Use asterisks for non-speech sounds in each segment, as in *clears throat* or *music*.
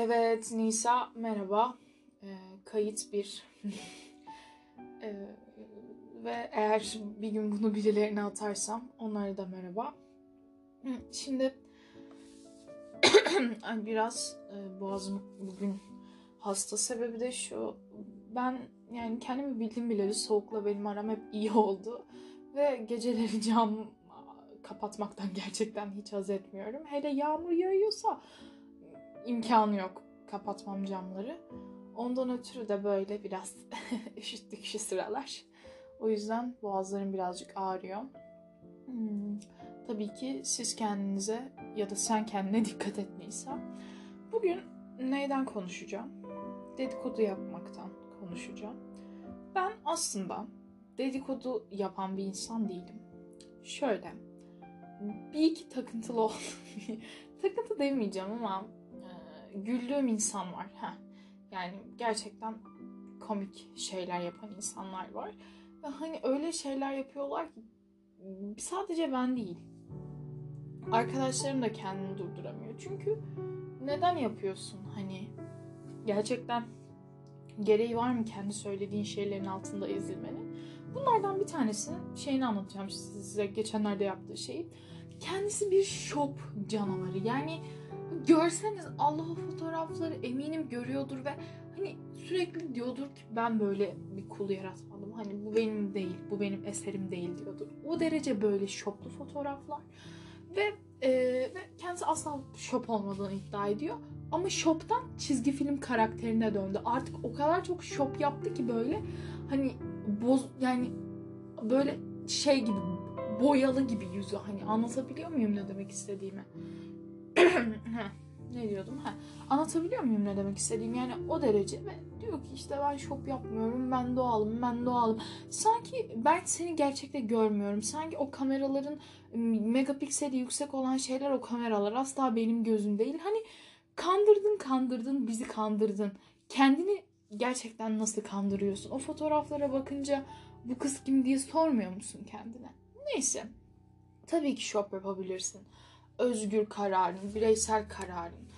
Evet Nisa merhaba. Ee, kayıt bir. *laughs* Ee, ve eğer bir gün bunu birilerine atarsam onlara da merhaba. Şimdi *clears throat* biraz e, boğazım bugün hasta. Sebebi de şu. Ben yani kendimi bildim bileli soğukla benim aram hep iyi oldu. Ve geceleri *laughs* cam kapatmaktan gerçekten hiç haz etmiyorum. Hele yağmur yağıyorsa imkanı yok kapatmam camları. Ondan ötürü de böyle biraz *laughs* üşüttük şu sıralar. O yüzden boğazlarım birazcık ağrıyor. Hmm, Tabii ki siz kendinize ya da sen kendine dikkat et Nisa. Bugün neyden konuşacağım? Dedikodu yapmaktan konuşacağım. Ben aslında dedikodu yapan bir insan değilim. Şöyle, bir iki takıntılı ol. *laughs* Takıntı demeyeceğim ama güldüğüm insan var. Heh. Yani gerçekten komik şeyler yapan insanlar var. Ve hani öyle şeyler yapıyorlar ki sadece ben değil. Arkadaşlarım da kendini durduramıyor. Çünkü neden yapıyorsun hani gerçekten gereği var mı kendi söylediğin şeylerin altında ezilmenin? Bunlardan bir tanesinin şeyini anlatacağım size geçenlerde yaptığı şeyi. Kendisi bir shop canavarı. Yani görseniz Allah o fotoğrafları eminim görüyordur ve hani sürekli diyordur ki ben böyle bir kul yaratmadım. Hani bu benim değil, bu benim eserim değil diyordur. O derece böyle şoplu fotoğraflar. Ve, e, ve kendisi asla şop olmadığını iddia ediyor. Ama shop'tan çizgi film karakterine döndü. Artık o kadar çok shop yaptı ki böyle hani boz yani böyle şey gibi boyalı gibi yüzü hani anlatabiliyor muyum ne demek istediğimi? *clears throat* Ne diyordum? Ha, anlatabiliyor muyum ne demek istediğimi? Yani o derece ve diyor ki işte ben şop yapmıyorum, ben doğalım, ben doğalım. Sanki ben seni gerçekte görmüyorum. Sanki o kameraların megapikseli yüksek olan şeyler o kameralar asla benim gözüm değil. Hani kandırdın kandırdın bizi kandırdın. Kendini gerçekten nasıl kandırıyorsun? O fotoğraflara bakınca bu kız kim diye sormuyor musun kendine? Neyse. Tabii ki shop yapabilirsin. Özgür kararın, bireysel kararın.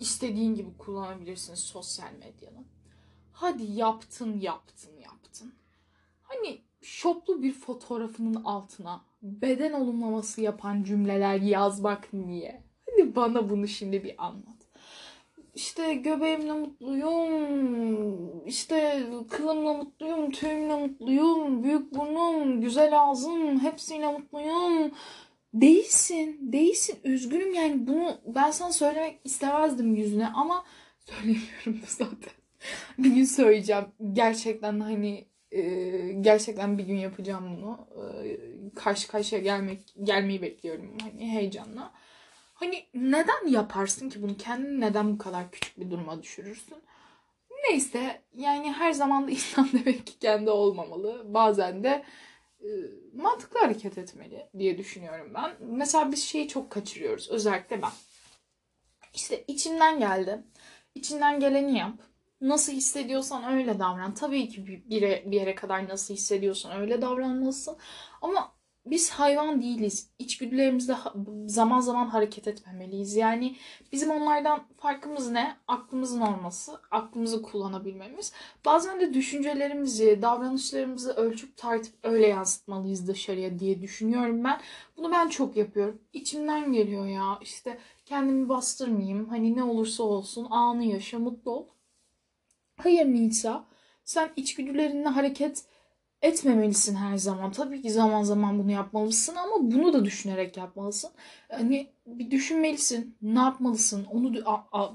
İstediğin gibi kullanabilirsin sosyal medyanı. Hadi yaptın, yaptın, yaptın. Hani şoplu bir fotoğrafının altına beden olumlaması yapan cümleler yazmak niye? Hadi bana bunu şimdi bir anlat. İşte göbeğimle mutluyum, işte kılımla mutluyum, tüyümle mutluyum, büyük burnum, güzel ağzım, hepsiyle mutluyum. Değilsin, değilsin. Üzgünüm yani bunu ben sana söylemek istemezdim yüzüne ama *laughs* söylemiyorum da zaten. *laughs* bir gün söyleyeceğim. Gerçekten hani e, gerçekten bir gün yapacağım bunu. E, karşı karşıya gelmek gelmeyi bekliyorum hani heyecanla. Hani neden yaparsın ki bunu? Kendini neden bu kadar küçük bir duruma düşürürsün? Neyse yani her zaman da *laughs* insan demek ki kendi olmamalı. Bazen de mantıklı hareket etmeli diye düşünüyorum ben. Mesela biz şeyi çok kaçırıyoruz. Özellikle ben. İşte içinden geldi. İçinden geleni yap. Nasıl hissediyorsan öyle davran. Tabii ki bir yere, bir yere kadar nasıl hissediyorsan öyle davranmalısın. Ama biz hayvan değiliz. İçgüdülerimizde ha- zaman zaman hareket etmemeliyiz. Yani bizim onlardan farkımız ne? Aklımızın olması, aklımızı kullanabilmemiz. Bazen de düşüncelerimizi, davranışlarımızı ölçüp tartıp öyle yansıtmalıyız dışarıya diye düşünüyorum ben. Bunu ben çok yapıyorum. İçimden geliyor ya. İşte kendimi bastırmayayım. Hani ne olursa olsun anı yaşa, mutlu ol. Hayır Nisa. Sen içgüdülerinle hareket etmemelisin her zaman. Tabii ki zaman zaman bunu yapmalısın ama bunu da düşünerek yapmalısın. Hani bir düşünmelisin. Ne yapmalısın? Onu a- a-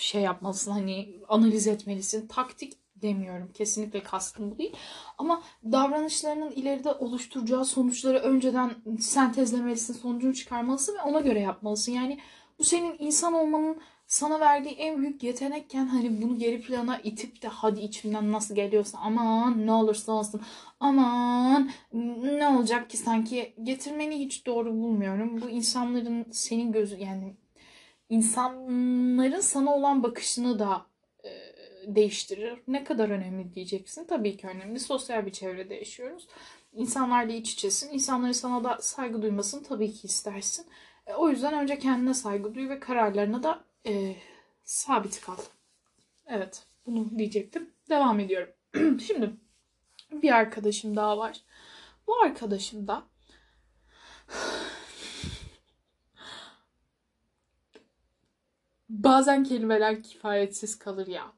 şey yapmalısın. Hani analiz etmelisin. Taktik demiyorum. Kesinlikle kastım bu değil. Ama davranışlarının ileride oluşturacağı sonuçları önceden sentezlemelisin. Sonucunu çıkarmalısın ve ona göre yapmalısın. Yani bu senin insan olmanın sana verdiği en büyük yetenekken hani bunu geri plana itip de hadi içimden nasıl geliyorsa aman ne olursa olsun aman ne olacak ki sanki getirmeni hiç doğru bulmuyorum. Bu insanların senin gözü yani insanların sana olan bakışını da e, değiştirir. Ne kadar önemli diyeceksin. Tabii ki önemli. Sosyal bir çevrede yaşıyoruz. İnsanlarla iç içesin. İnsanların sana da saygı duymasını tabii ki istersin. E, o yüzden önce kendine saygı duy ve kararlarına da e, sabit kal. Evet, bunu diyecektim. Devam ediyorum. *clears throat* Şimdi bir arkadaşım daha var. Bu arkadaşım da *sighs* bazen kelimeler kifayetsiz kalır ya.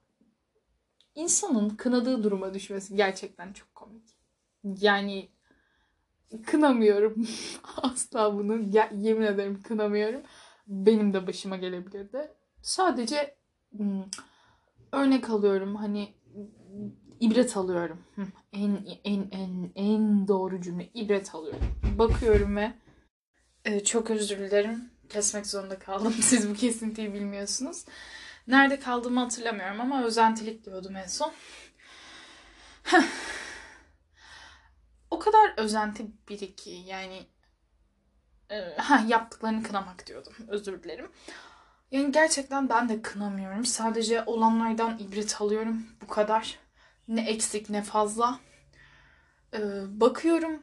İnsanın kınadığı duruma düşmesi gerçekten çok komik. Yani kınamıyorum. *laughs* Asla bunu yemin ederim kınamıyorum. Benim de başıma gelebilirdi. Sadece hmm, örnek alıyorum. Hani ibret alıyorum. En en en en doğru cümle ibret alıyorum. Bakıyorum ve e, çok özür dilerim. Kesmek zorunda kaldım. *laughs* Siz bu kesintiyi bilmiyorsunuz. Nerede kaldığımı hatırlamıyorum ama özentilik diyordum en son. o kadar özenti biri ki yani e, ha yaptıklarını kınamak diyordum. Özür dilerim. Yani gerçekten ben de kınamıyorum. Sadece olanlardan ibret alıyorum. Bu kadar. Ne eksik ne fazla. Ee, bakıyorum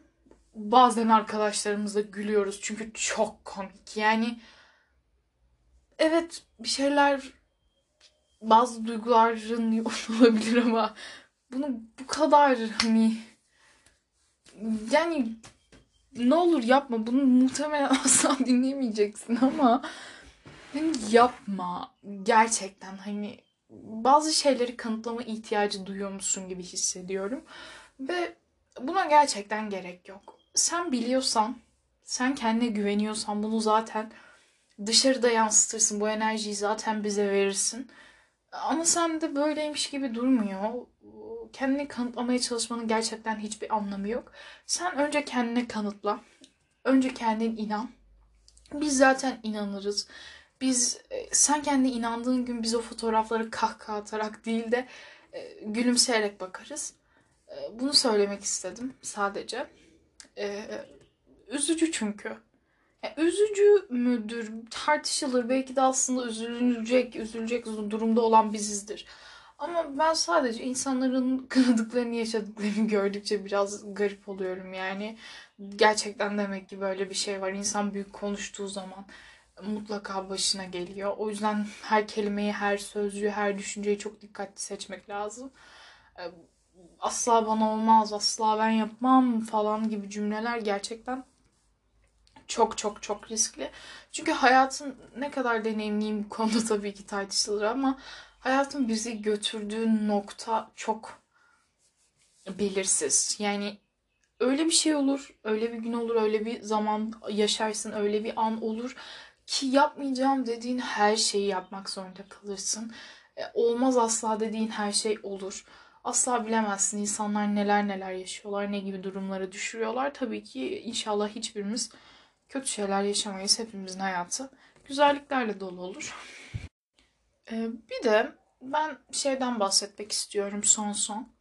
bazen arkadaşlarımızla gülüyoruz çünkü çok komik. Yani evet bir şeyler bazı duyguların *laughs* olabilir ama bunu bu kadar hani yani ne olur yapma bunu muhtemelen *laughs* asla dinlemeyeceksin ama yapma gerçekten hani bazı şeyleri kanıtlama ihtiyacı duyuyor musun gibi hissediyorum ve buna gerçekten gerek yok. Sen biliyorsan, sen kendine güveniyorsan bunu zaten dışarıda yansıtırsın. Bu enerjiyi zaten bize verirsin. Ama sen de böyleymiş gibi durmuyor. Kendini kanıtlamaya çalışmanın gerçekten hiçbir anlamı yok. Sen önce kendine kanıtla. Önce kendin inan. Biz zaten inanırız. Biz e, sen kendi inandığın gün biz o fotoğrafları kahkaha atarak değil de e, gülümseyerek bakarız. E, bunu söylemek istedim sadece. Üzücü çünkü. Üzücü müdür tartışılır. Belki de aslında üzülecek, üzülecek durumda olan bizizdir. Ama ben sadece insanların *laughs* kınadıklarını, yaşadıklarını gördükçe biraz garip oluyorum yani. Gerçekten demek ki böyle bir şey var. İnsan büyük konuştuğu zaman mutlaka başına geliyor. O yüzden her kelimeyi, her sözcüğü, her düşünceyi çok dikkatli seçmek lazım. Ee, asla bana olmaz, asla ben yapmam falan gibi cümleler gerçekten çok çok çok riskli. Çünkü hayatın ne kadar deneyimliyim bu konuda *laughs* tabii ki tartışılır ama hayatın bizi götürdüğü nokta çok belirsiz. Yani öyle bir şey olur, öyle bir gün olur, öyle bir zaman yaşarsın, öyle bir an olur ki yapmayacağım dediğin her şeyi yapmak zorunda kalırsın. E, olmaz asla dediğin her şey olur. Asla bilemezsin insanlar neler neler yaşıyorlar, ne gibi durumlara düşürüyorlar. Tabii ki inşallah hiçbirimiz kötü şeyler yaşamayız. Hepimizin hayatı güzelliklerle dolu olur. Ee, bir de ben şeyden bahsetmek istiyorum son son.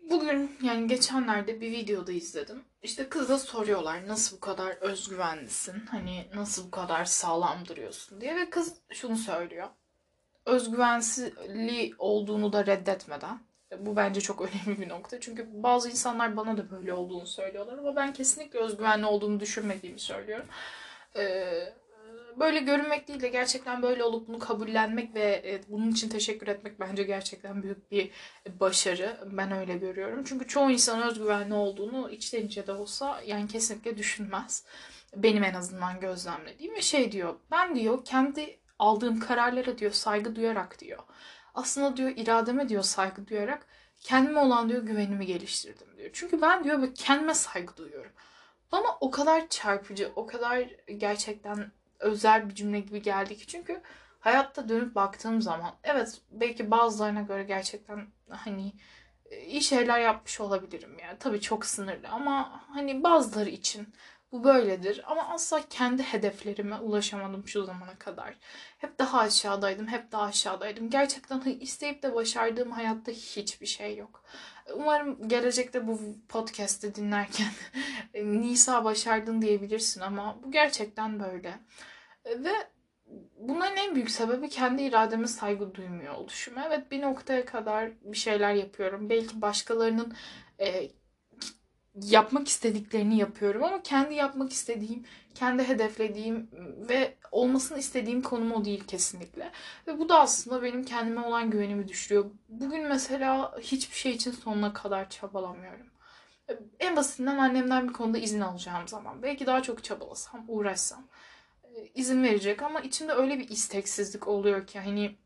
Bugün yani geçenlerde bir videoda izledim. İşte kıza soruyorlar nasıl bu kadar özgüvenlisin? Hani nasıl bu kadar sağlam duruyorsun diye ve kız şunu söylüyor. Özgüvensizli olduğunu da reddetmeden. Bu bence çok *laughs* önemli bir nokta. Çünkü bazı insanlar bana da böyle olduğunu söylüyorlar ama ben kesinlikle özgüvenli olduğumu düşünmediğimi söylüyorum. Ee, böyle görünmek değil de gerçekten böyle olup bunu kabullenmek ve e, bunun için teşekkür etmek bence gerçekten büyük bir başarı. Ben öyle görüyorum. Çünkü çoğu insan özgüvenli olduğunu içten içe de olsa yani kesinlikle düşünmez. Benim en azından gözlemlediğim ve şey diyor. Ben diyor kendi aldığım kararlara diyor saygı duyarak diyor. Aslında diyor irademe diyor saygı duyarak kendime olan diyor güvenimi geliştirdim diyor. Çünkü ben diyor kendime saygı duyuyorum. Bana o kadar çarpıcı, o kadar gerçekten özel bir cümle gibi geldi ki çünkü hayatta dönüp baktığım zaman evet belki bazılarına göre gerçekten hani iyi şeyler yapmış olabilirim yani tabii çok sınırlı ama hani bazıları için bu böyledir ama asla kendi hedeflerime ulaşamadım şu zamana kadar. Hep daha aşağıdaydım, hep daha aşağıdaydım. Gerçekten isteyip de başardığım hayatta hiçbir şey yok. Umarım gelecekte bu podcast'i dinlerken *laughs* Nisa başardın diyebilirsin ama bu gerçekten böyle. Ve bunların en büyük sebebi kendi irademe saygı duymuyor oluşum. Evet bir noktaya kadar bir şeyler yapıyorum. Belki başkalarının e, yapmak istediklerini yapıyorum ama kendi yapmak istediğim, kendi hedeflediğim ve olmasını istediğim konum o değil kesinlikle. Ve bu da aslında benim kendime olan güvenimi düşürüyor. Bugün mesela hiçbir şey için sonuna kadar çabalamıyorum. En basitinden annemden bir konuda izin alacağım zaman. Belki daha çok çabalasam, uğraşsam e, izin verecek ama içimde öyle bir isteksizlik oluyor ki hani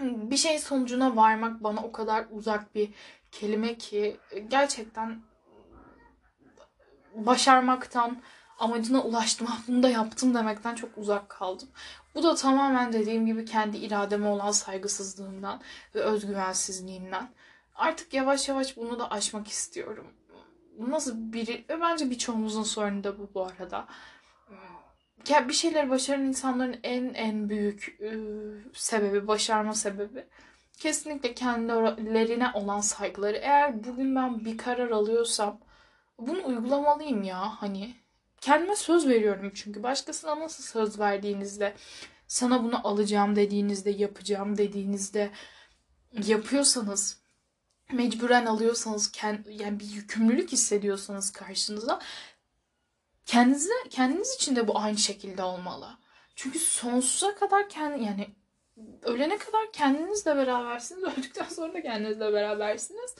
bir şeyin sonucuna varmak bana o kadar uzak bir kelime ki gerçekten başarmaktan, amacına ulaştım, "Ah, bunu da yaptım demekten çok uzak kaldım. Bu da tamamen dediğim gibi kendi irademe olan saygısızlığımdan ve özgüvensizliğimden. Artık yavaş yavaş bunu da aşmak istiyorum. Nasıl biri, ve bence birçoğumuzun sorunu da bu bu arada. Ya bir şeyleri başaran insanların en en büyük e, sebebi, başarma sebebi kesinlikle kendilerine olan saygıları. Eğer bugün ben bir karar alıyorsam bunu uygulamalıyım ya hani. Kendime söz veriyorum çünkü başkasına nasıl söz verdiğinizde sana bunu alacağım dediğinizde yapacağım dediğinizde yapıyorsanız mecburen alıyorsanız yani bir yükümlülük hissediyorsanız karşınıza kendinize kendiniz için de bu aynı şekilde olmalı. Çünkü sonsuza kadar kendi yani ölene kadar kendinizle berabersiniz. *laughs* Öldükten sonra da kendinizle berabersiniz.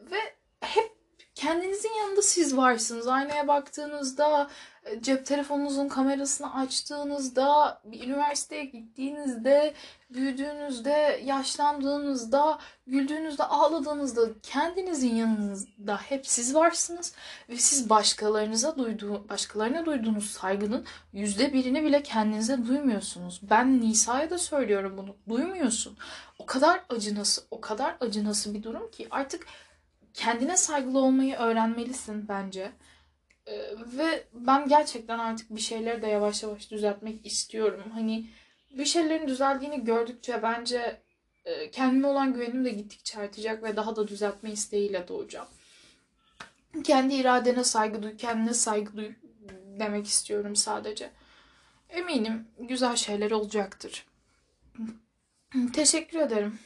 Ve hep kendinizin yanında siz varsınız. Aynaya baktığınızda, e, cep telefonunuzun kamerasını açtığınızda, bir üniversiteye gittiğinizde, büyüdüğünüzde, yaşlandığınızda, güldüğünüzde, ağladığınızda kendinizin yanınızda hep siz varsınız ve siz başkalarınıza duyduğu, başkalarına duyduğunuz saygının yüzde birini bile kendinize duymuyorsunuz. Ben Nisa'ya da söylüyorum bunu. Duymuyorsun. O kadar acınası, o kadar acınası bir durum ki artık kendine saygılı olmayı öğrenmelisin bence. Ee, ve ben gerçekten artık bir şeyleri de yavaş yavaş düzeltmek istiyorum. Hani bir şeylerin düzeldiğini gördükçe bence e, kendime olan güvenim de gittikçe artacak ve daha da düzeltme isteğiyle doğacağım. Kendi iradene saygı duy, kendine saygı duy demek istiyorum sadece. Eminim güzel şeyler olacaktır. Teşekkür ederim.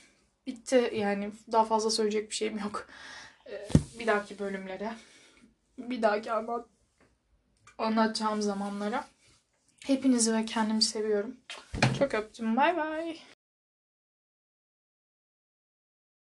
Bitti yani daha fazla söyleyecek bir şeyim yok. Ee, bir dahaki bölümlere, bir dahaki anlat anlatacağım zamanlara. Hepinizi ve kendimi seviyorum. Çok öptüm. Bay bay.